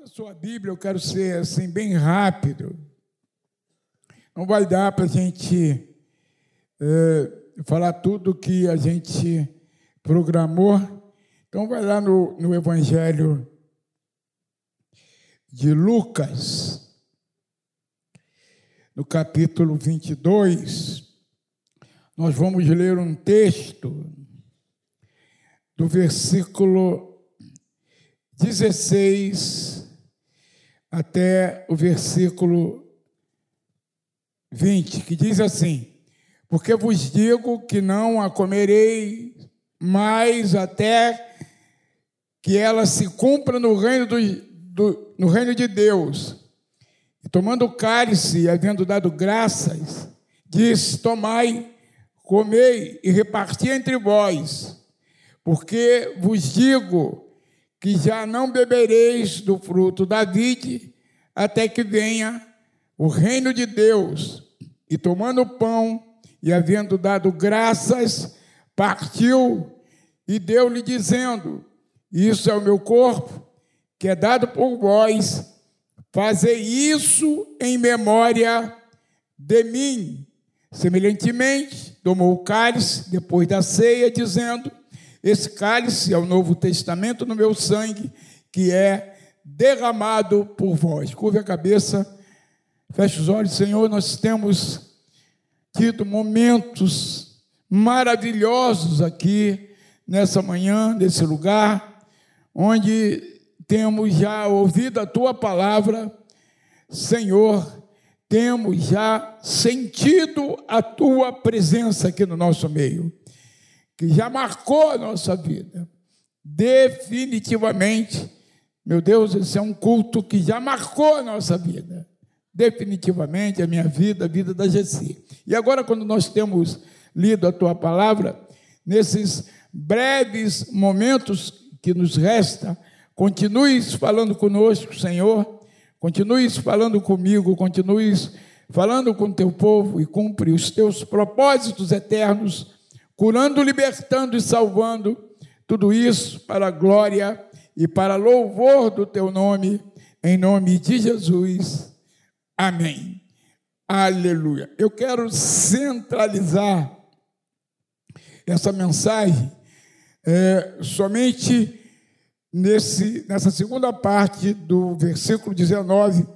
Abra sua Bíblia, eu quero ser assim bem rápido. Não vai dar para a gente é, falar tudo que a gente programou. Então vai lá no, no Evangelho de Lucas, no capítulo 22, nós vamos ler um texto do versículo 16 até o versículo 20, que diz assim: Porque vos digo que não a comerei mais até que ela se cumpra no reino, do, do, no reino de Deus. E tomando o cálice, havendo dado graças, diz: Tomai, comei e reparti entre vós, porque vos digo que já não bebereis do fruto da vide, até que venha o reino de Deus. E tomando o pão, e havendo dado graças, partiu e deu-lhe, dizendo: Isso é o meu corpo, que é dado por vós, fazei isso em memória de mim. Semelhantemente, tomou o cálice depois da ceia, dizendo: esse cálice é o Novo Testamento no meu sangue, que é derramado por vós. Curve a cabeça, feche os olhos, Senhor. Nós temos tido momentos maravilhosos aqui nessa manhã, nesse lugar, onde temos já ouvido a tua palavra, Senhor, temos já sentido a tua presença aqui no nosso meio que já marcou a nossa vida. Definitivamente, meu Deus, esse é um culto que já marcou a nossa vida. Definitivamente a minha vida, a vida da Gessi. E agora, quando nós temos lido a tua palavra, nesses breves momentos que nos resta, continues falando conosco, Senhor, continues falando comigo, continues falando com teu povo e cumpre os teus propósitos eternos curando, libertando e salvando, tudo isso para a glória e para louvor do teu nome, em nome de Jesus. Amém. Aleluia. Eu quero centralizar essa mensagem é, somente nesse, nessa segunda parte do versículo 19,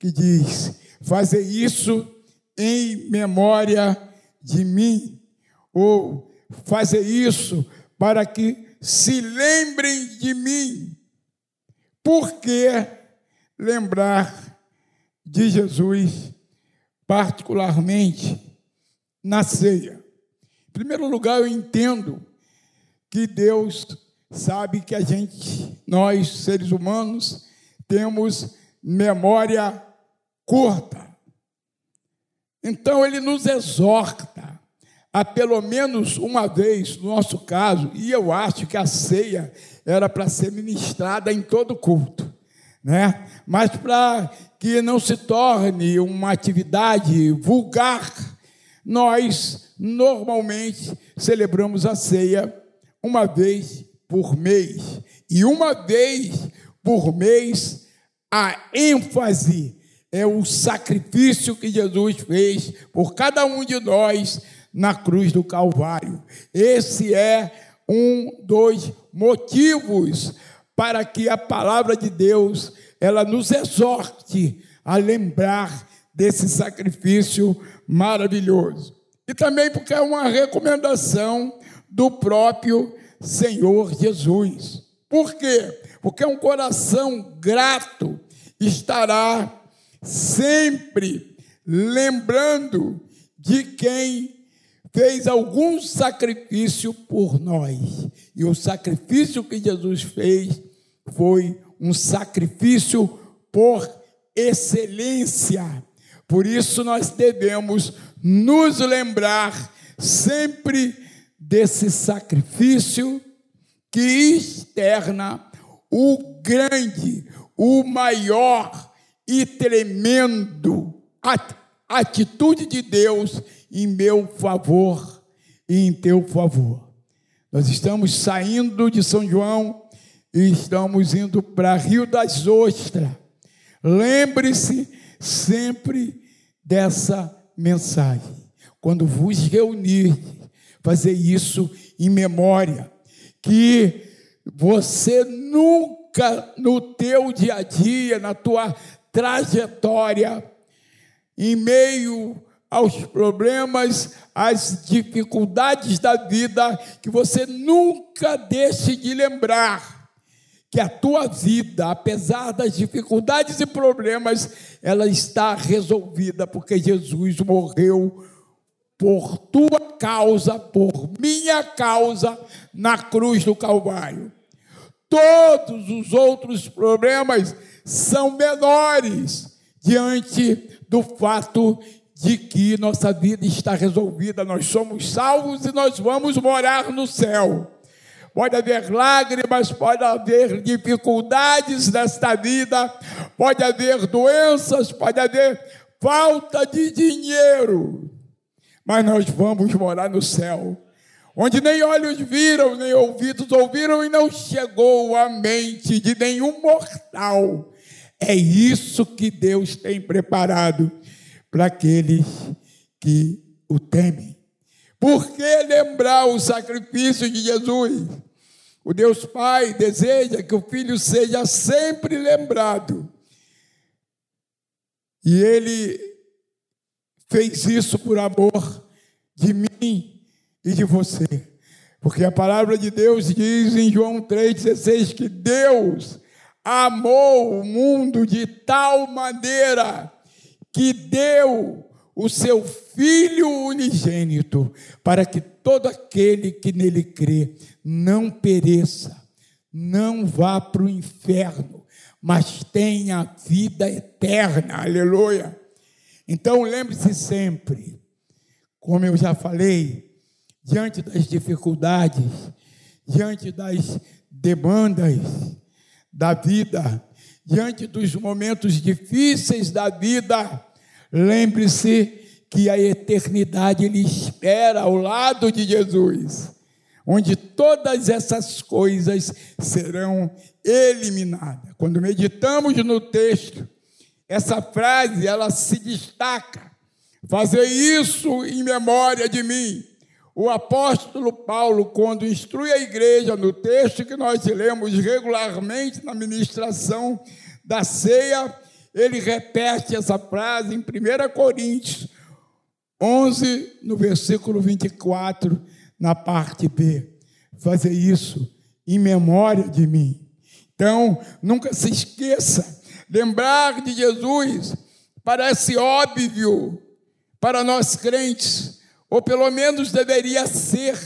que diz: Fazer isso em memória de mim ou fazer isso para que se lembrem de mim. Por que lembrar de Jesus, particularmente na ceia? Em primeiro lugar, eu entendo que Deus sabe que a gente, nós seres humanos, temos memória curta. Então ele nos exorta a pelo menos uma vez, no nosso caso, e eu acho que a ceia era para ser ministrada em todo culto, né? Mas para que não se torne uma atividade vulgar, nós normalmente celebramos a ceia uma vez por mês. E uma vez por mês, a ênfase é o sacrifício que Jesus fez por cada um de nós na cruz do Calvário. Esse é um dos motivos para que a palavra de Deus ela nos exorte a lembrar desse sacrifício maravilhoso. E também porque é uma recomendação do próprio Senhor Jesus. Por quê? Porque um coração grato estará sempre lembrando de quem fez algum sacrifício por nós. E o sacrifício que Jesus fez foi um sacrifício por excelência. Por isso nós devemos nos lembrar sempre desse sacrifício que externa o grande, o maior e tremendo atitude de Deus em meu favor e em teu favor. Nós estamos saindo de São João e estamos indo para Rio das Ostras. Lembre-se sempre dessa mensagem. Quando vos reunir, fazer isso em memória, que você nunca no teu dia a dia, na tua trajetória, em meio aos problemas, às dificuldades da vida, que você nunca deixe de lembrar que a tua vida, apesar das dificuldades e problemas, ela está resolvida porque Jesus morreu por tua causa, por minha causa, na cruz do Calvário. Todos os outros problemas são menores diante do fato de que nossa vida está resolvida, nós somos salvos e nós vamos morar no céu. Pode haver lágrimas, pode haver dificuldades nesta vida, pode haver doenças, pode haver falta de dinheiro, mas nós vamos morar no céu, onde nem olhos viram, nem ouvidos ouviram e não chegou à mente de nenhum mortal. É isso que Deus tem preparado para aqueles que o temem. Por que lembrar o sacrifício de Jesus? O Deus Pai deseja que o filho seja sempre lembrado. E ele fez isso por amor de mim e de você. Porque a palavra de Deus diz em João 3,16 que Deus amou o mundo de tal maneira que deu o seu Filho unigênito, para que todo aquele que nele crê não pereça, não vá para o inferno, mas tenha vida eterna. Aleluia. Então lembre-se sempre, como eu já falei, diante das dificuldades, diante das demandas da vida, diante dos momentos difíceis da vida, lembre-se que a eternidade lhe espera ao lado de Jesus, onde todas essas coisas serão eliminadas. Quando meditamos no texto, essa frase ela se destaca. Fazer isso em memória de mim. O apóstolo Paulo, quando instrui a igreja no texto que nós lemos regularmente na ministração da ceia, ele repete essa frase em 1 Coríntios 11, no versículo 24, na parte B. Fazer isso em memória de mim. Então, nunca se esqueça, lembrar de Jesus parece óbvio para nós crentes, ou pelo menos deveria ser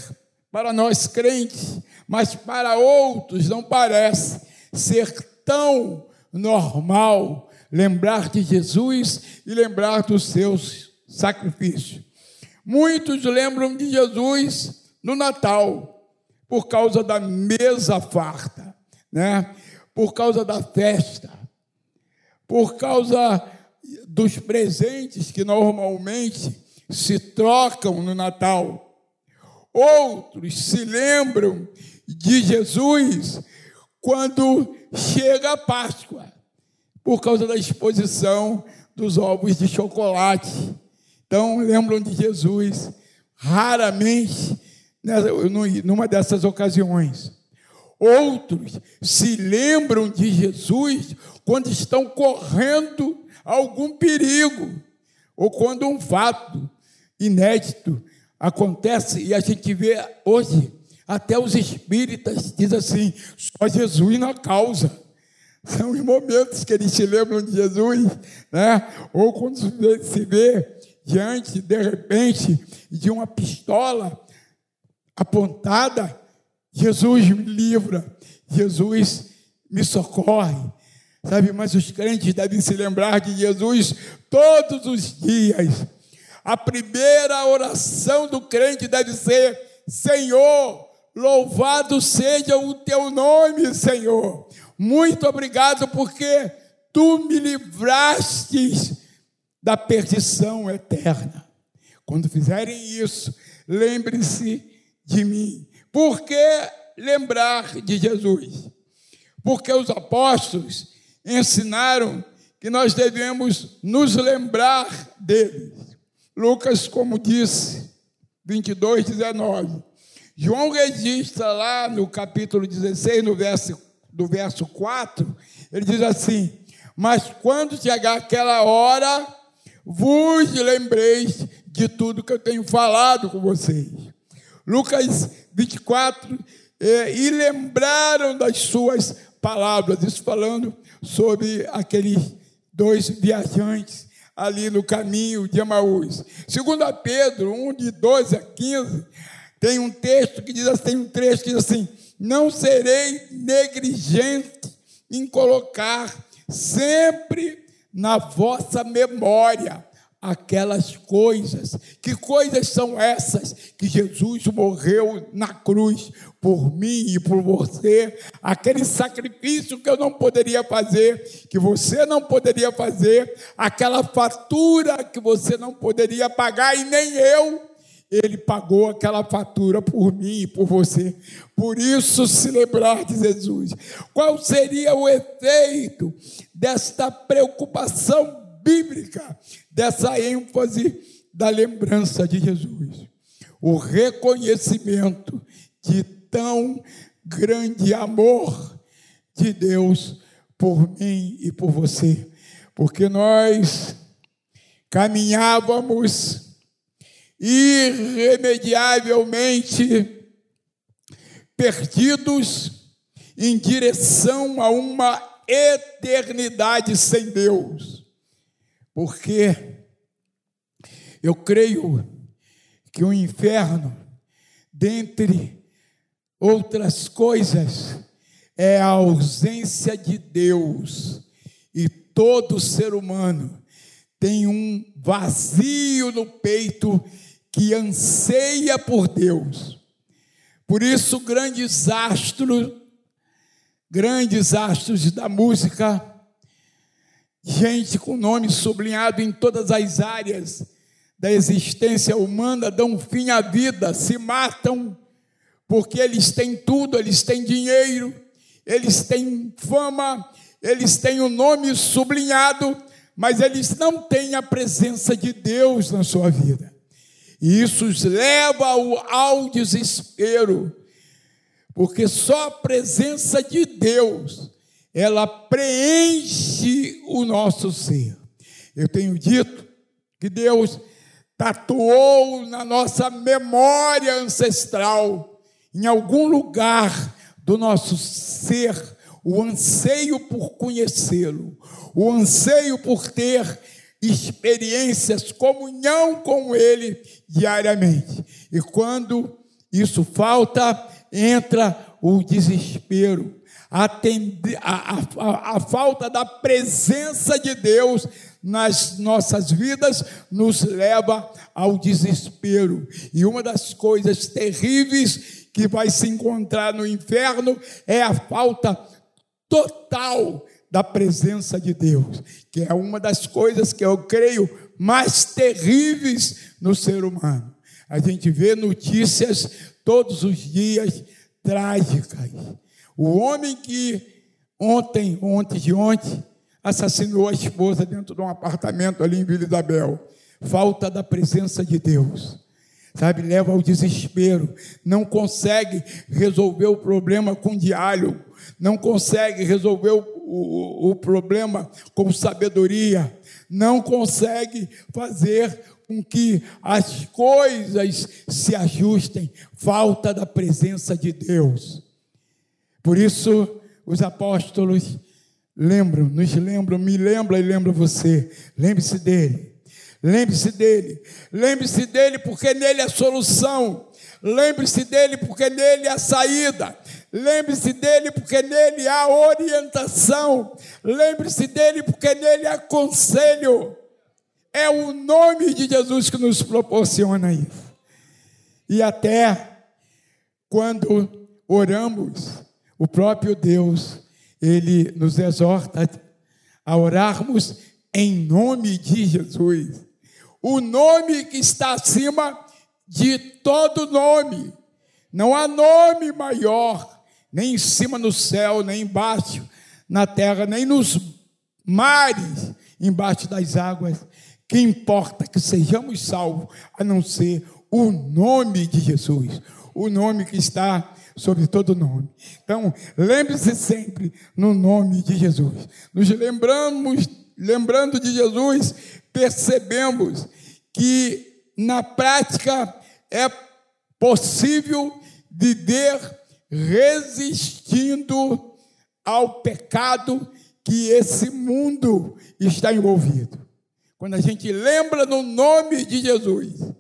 para nós crentes, mas para outros não parece ser tão normal lembrar de Jesus e lembrar dos seus sacrifícios. Muitos lembram de Jesus no Natal, por causa da mesa farta, né? por causa da festa, por causa dos presentes que normalmente se trocam no Natal. Outros se lembram de Jesus quando chega a Páscoa, por causa da exposição dos ovos de chocolate. Então, lembram de Jesus raramente numa dessas ocasiões. Outros se lembram de Jesus quando estão correndo algum perigo, ou quando um fato inédito acontece e a gente vê hoje, até os espíritas dizem assim: só Jesus na causa. São os momentos que eles se lembram de Jesus, né? ou quando se vê diante, de repente, de uma pistola apontada, Jesus me livra, Jesus me socorre. Sabe, mas os crentes devem se lembrar de Jesus todos os dias a primeira oração do crente deve ser: Senhor, louvado seja o teu nome, Senhor. Muito obrigado porque tu me livraste da perdição eterna. Quando fizerem isso, lembre-se de mim. Por que lembrar de Jesus? porque os apóstolos ensinaram que nós devemos nos lembrar deles. Lucas, como disse, 22, 19. João registra lá no capítulo 16, no verso, do verso 4, ele diz assim: Mas quando chegar aquela hora, vos lembreis de tudo que eu tenho falado com vocês. Lucas 24, é, e lembraram das suas palavras, isso falando sobre aqueles dois viajantes ali no caminho de Emaús. Segundo a Pedro, 1 de 12 a 15, tem um texto que diz assim, tem um trecho que diz assim: "Não serei negligente em colocar sempre na vossa memória aquelas coisas. Que coisas são essas que Jesus morreu na cruz por mim e por você? Aquele sacrifício que eu não poderia fazer, que você não poderia fazer, aquela fatura que você não poderia pagar e nem eu. Ele pagou aquela fatura por mim e por você. Por isso, se lembrar de Jesus. Qual seria o efeito desta preocupação bíblica dessa ênfase da lembrança de Jesus. O reconhecimento de tão grande amor de Deus por mim e por você, porque nós caminhávamos irremediavelmente perdidos em direção a uma eternidade sem Deus. Porque eu creio que o inferno, dentre outras coisas, é a ausência de Deus. E todo ser humano tem um vazio no peito que anseia por Deus. Por isso, grandes astros, grandes astros da música, gente com nome sublinhado em todas as áreas da existência humana dão fim à vida, se matam, porque eles têm tudo, eles têm dinheiro, eles têm fama, eles têm o um nome sublinhado, mas eles não têm a presença de Deus na sua vida. E isso os leva ao, ao desespero, porque só a presença de Deus ela preenche o nosso ser. Eu tenho dito que Deus tatuou na nossa memória ancestral, em algum lugar do nosso ser, o anseio por conhecê-lo, o anseio por ter experiências, comunhão com Ele diariamente. E quando isso falta, entra o desespero, a, a, a falta da presença de Deus nas nossas vidas nos leva ao desespero. E uma das coisas terríveis que vai se encontrar no inferno é a falta total da presença de Deus, que é uma das coisas que eu creio mais terríveis no ser humano. A gente vê notícias todos os dias trágicas o homem que ontem, ontem de ontem, assassinou a esposa dentro de um apartamento ali em Vila Isabel. Falta da presença de Deus. Sabe, leva ao desespero, não consegue resolver o problema com diálogo, não consegue resolver o, o, o problema com sabedoria, não consegue fazer com que as coisas se ajustem, falta da presença de Deus. Por isso, os apóstolos lembram, nos lembram, me lembram e lembram você. Lembre-se dele. Lembre-se dele. Lembre-se dele porque nele é a solução. Lembre-se dele porque nele é a saída. Lembre-se dele porque nele há orientação. Lembre-se dele porque nele há conselho. É o nome de Jesus que nos proporciona isso. E até quando oramos, o próprio Deus, ele nos exorta a orarmos em nome de Jesus. O nome que está acima de todo nome. Não há nome maior nem em cima no céu, nem embaixo na terra, nem nos mares embaixo das águas. Que importa que sejamos salvos, a não ser o nome de Jesus, o nome que está sobre todo nome. Então, lembre-se sempre no nome de Jesus. Nos lembramos, lembrando de Jesus, percebemos que na prática é possível viver resistindo ao pecado que esse mundo está envolvido. Quando a gente lembra no nome de Jesus,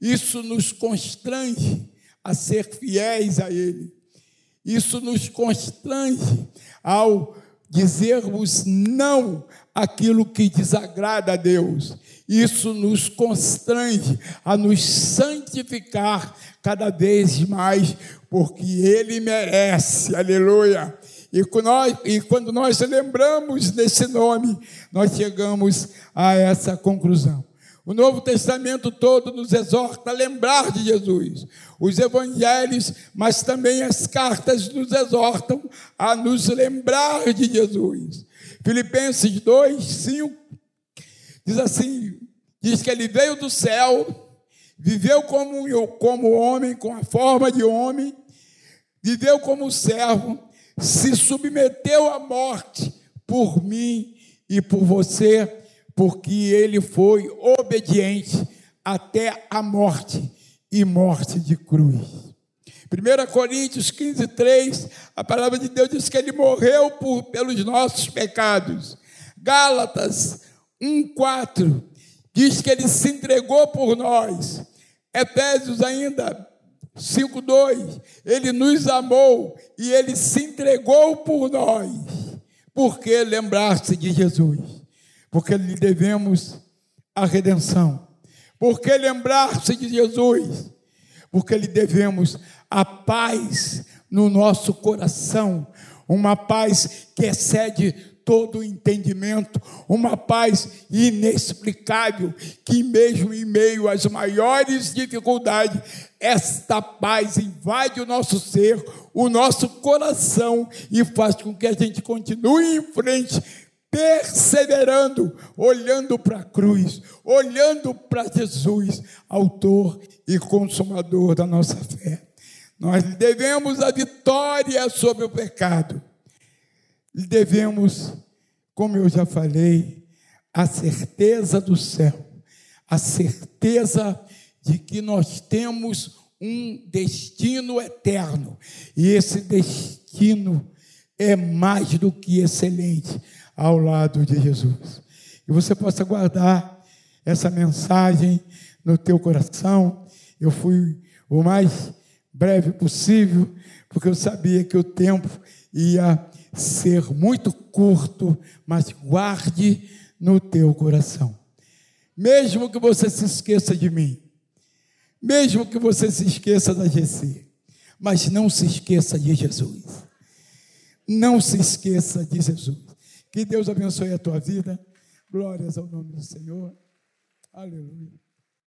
isso nos constrange a ser fiéis a Ele. Isso nos constrange ao dizermos não àquilo que desagrada a Deus. Isso nos constrange a nos santificar cada vez mais, porque Ele merece, aleluia. E, nós, e quando nós lembramos desse nome, nós chegamos a essa conclusão. O Novo Testamento todo nos exorta a lembrar de Jesus. Os evangelhos, mas também as cartas nos exortam a nos lembrar de Jesus. Filipenses 2, 5 diz assim: diz que ele veio do céu, viveu como, como homem, com a forma de homem, viveu como servo, se submeteu à morte por mim e por você porque ele foi obediente até a morte e morte de cruz. 1 Coríntios 15, 3, a palavra de Deus diz que ele morreu por, pelos nossos pecados. Gálatas 1, 4, diz que ele se entregou por nós. Efésios ainda 5, 2, ele nos amou e ele se entregou por nós. Por que lembrar-se de Jesus? Porque lhe devemos a redenção. Porque lembrar-se de Jesus, porque lhe devemos a paz no nosso coração, uma paz que excede todo o entendimento, uma paz inexplicável, que mesmo em meio às maiores dificuldades, esta paz invade o nosso ser, o nosso coração e faz com que a gente continue em frente, perseverando, olhando para a cruz, olhando para Jesus, autor e consumador da nossa fé. Nós devemos a vitória sobre o pecado. Lhe devemos, como eu já falei, a certeza do céu, a certeza de que nós temos um destino eterno. E esse destino é mais do que excelente ao lado de Jesus. E você possa guardar essa mensagem no teu coração. Eu fui o mais breve possível, porque eu sabia que o tempo ia ser muito curto, mas guarde no teu coração. Mesmo que você se esqueça de mim, mesmo que você se esqueça da GC, mas não se esqueça de Jesus. Não se esqueça de Jesus. Que Deus abençoe a tua vida. Glórias ao nome do Senhor. Aleluia.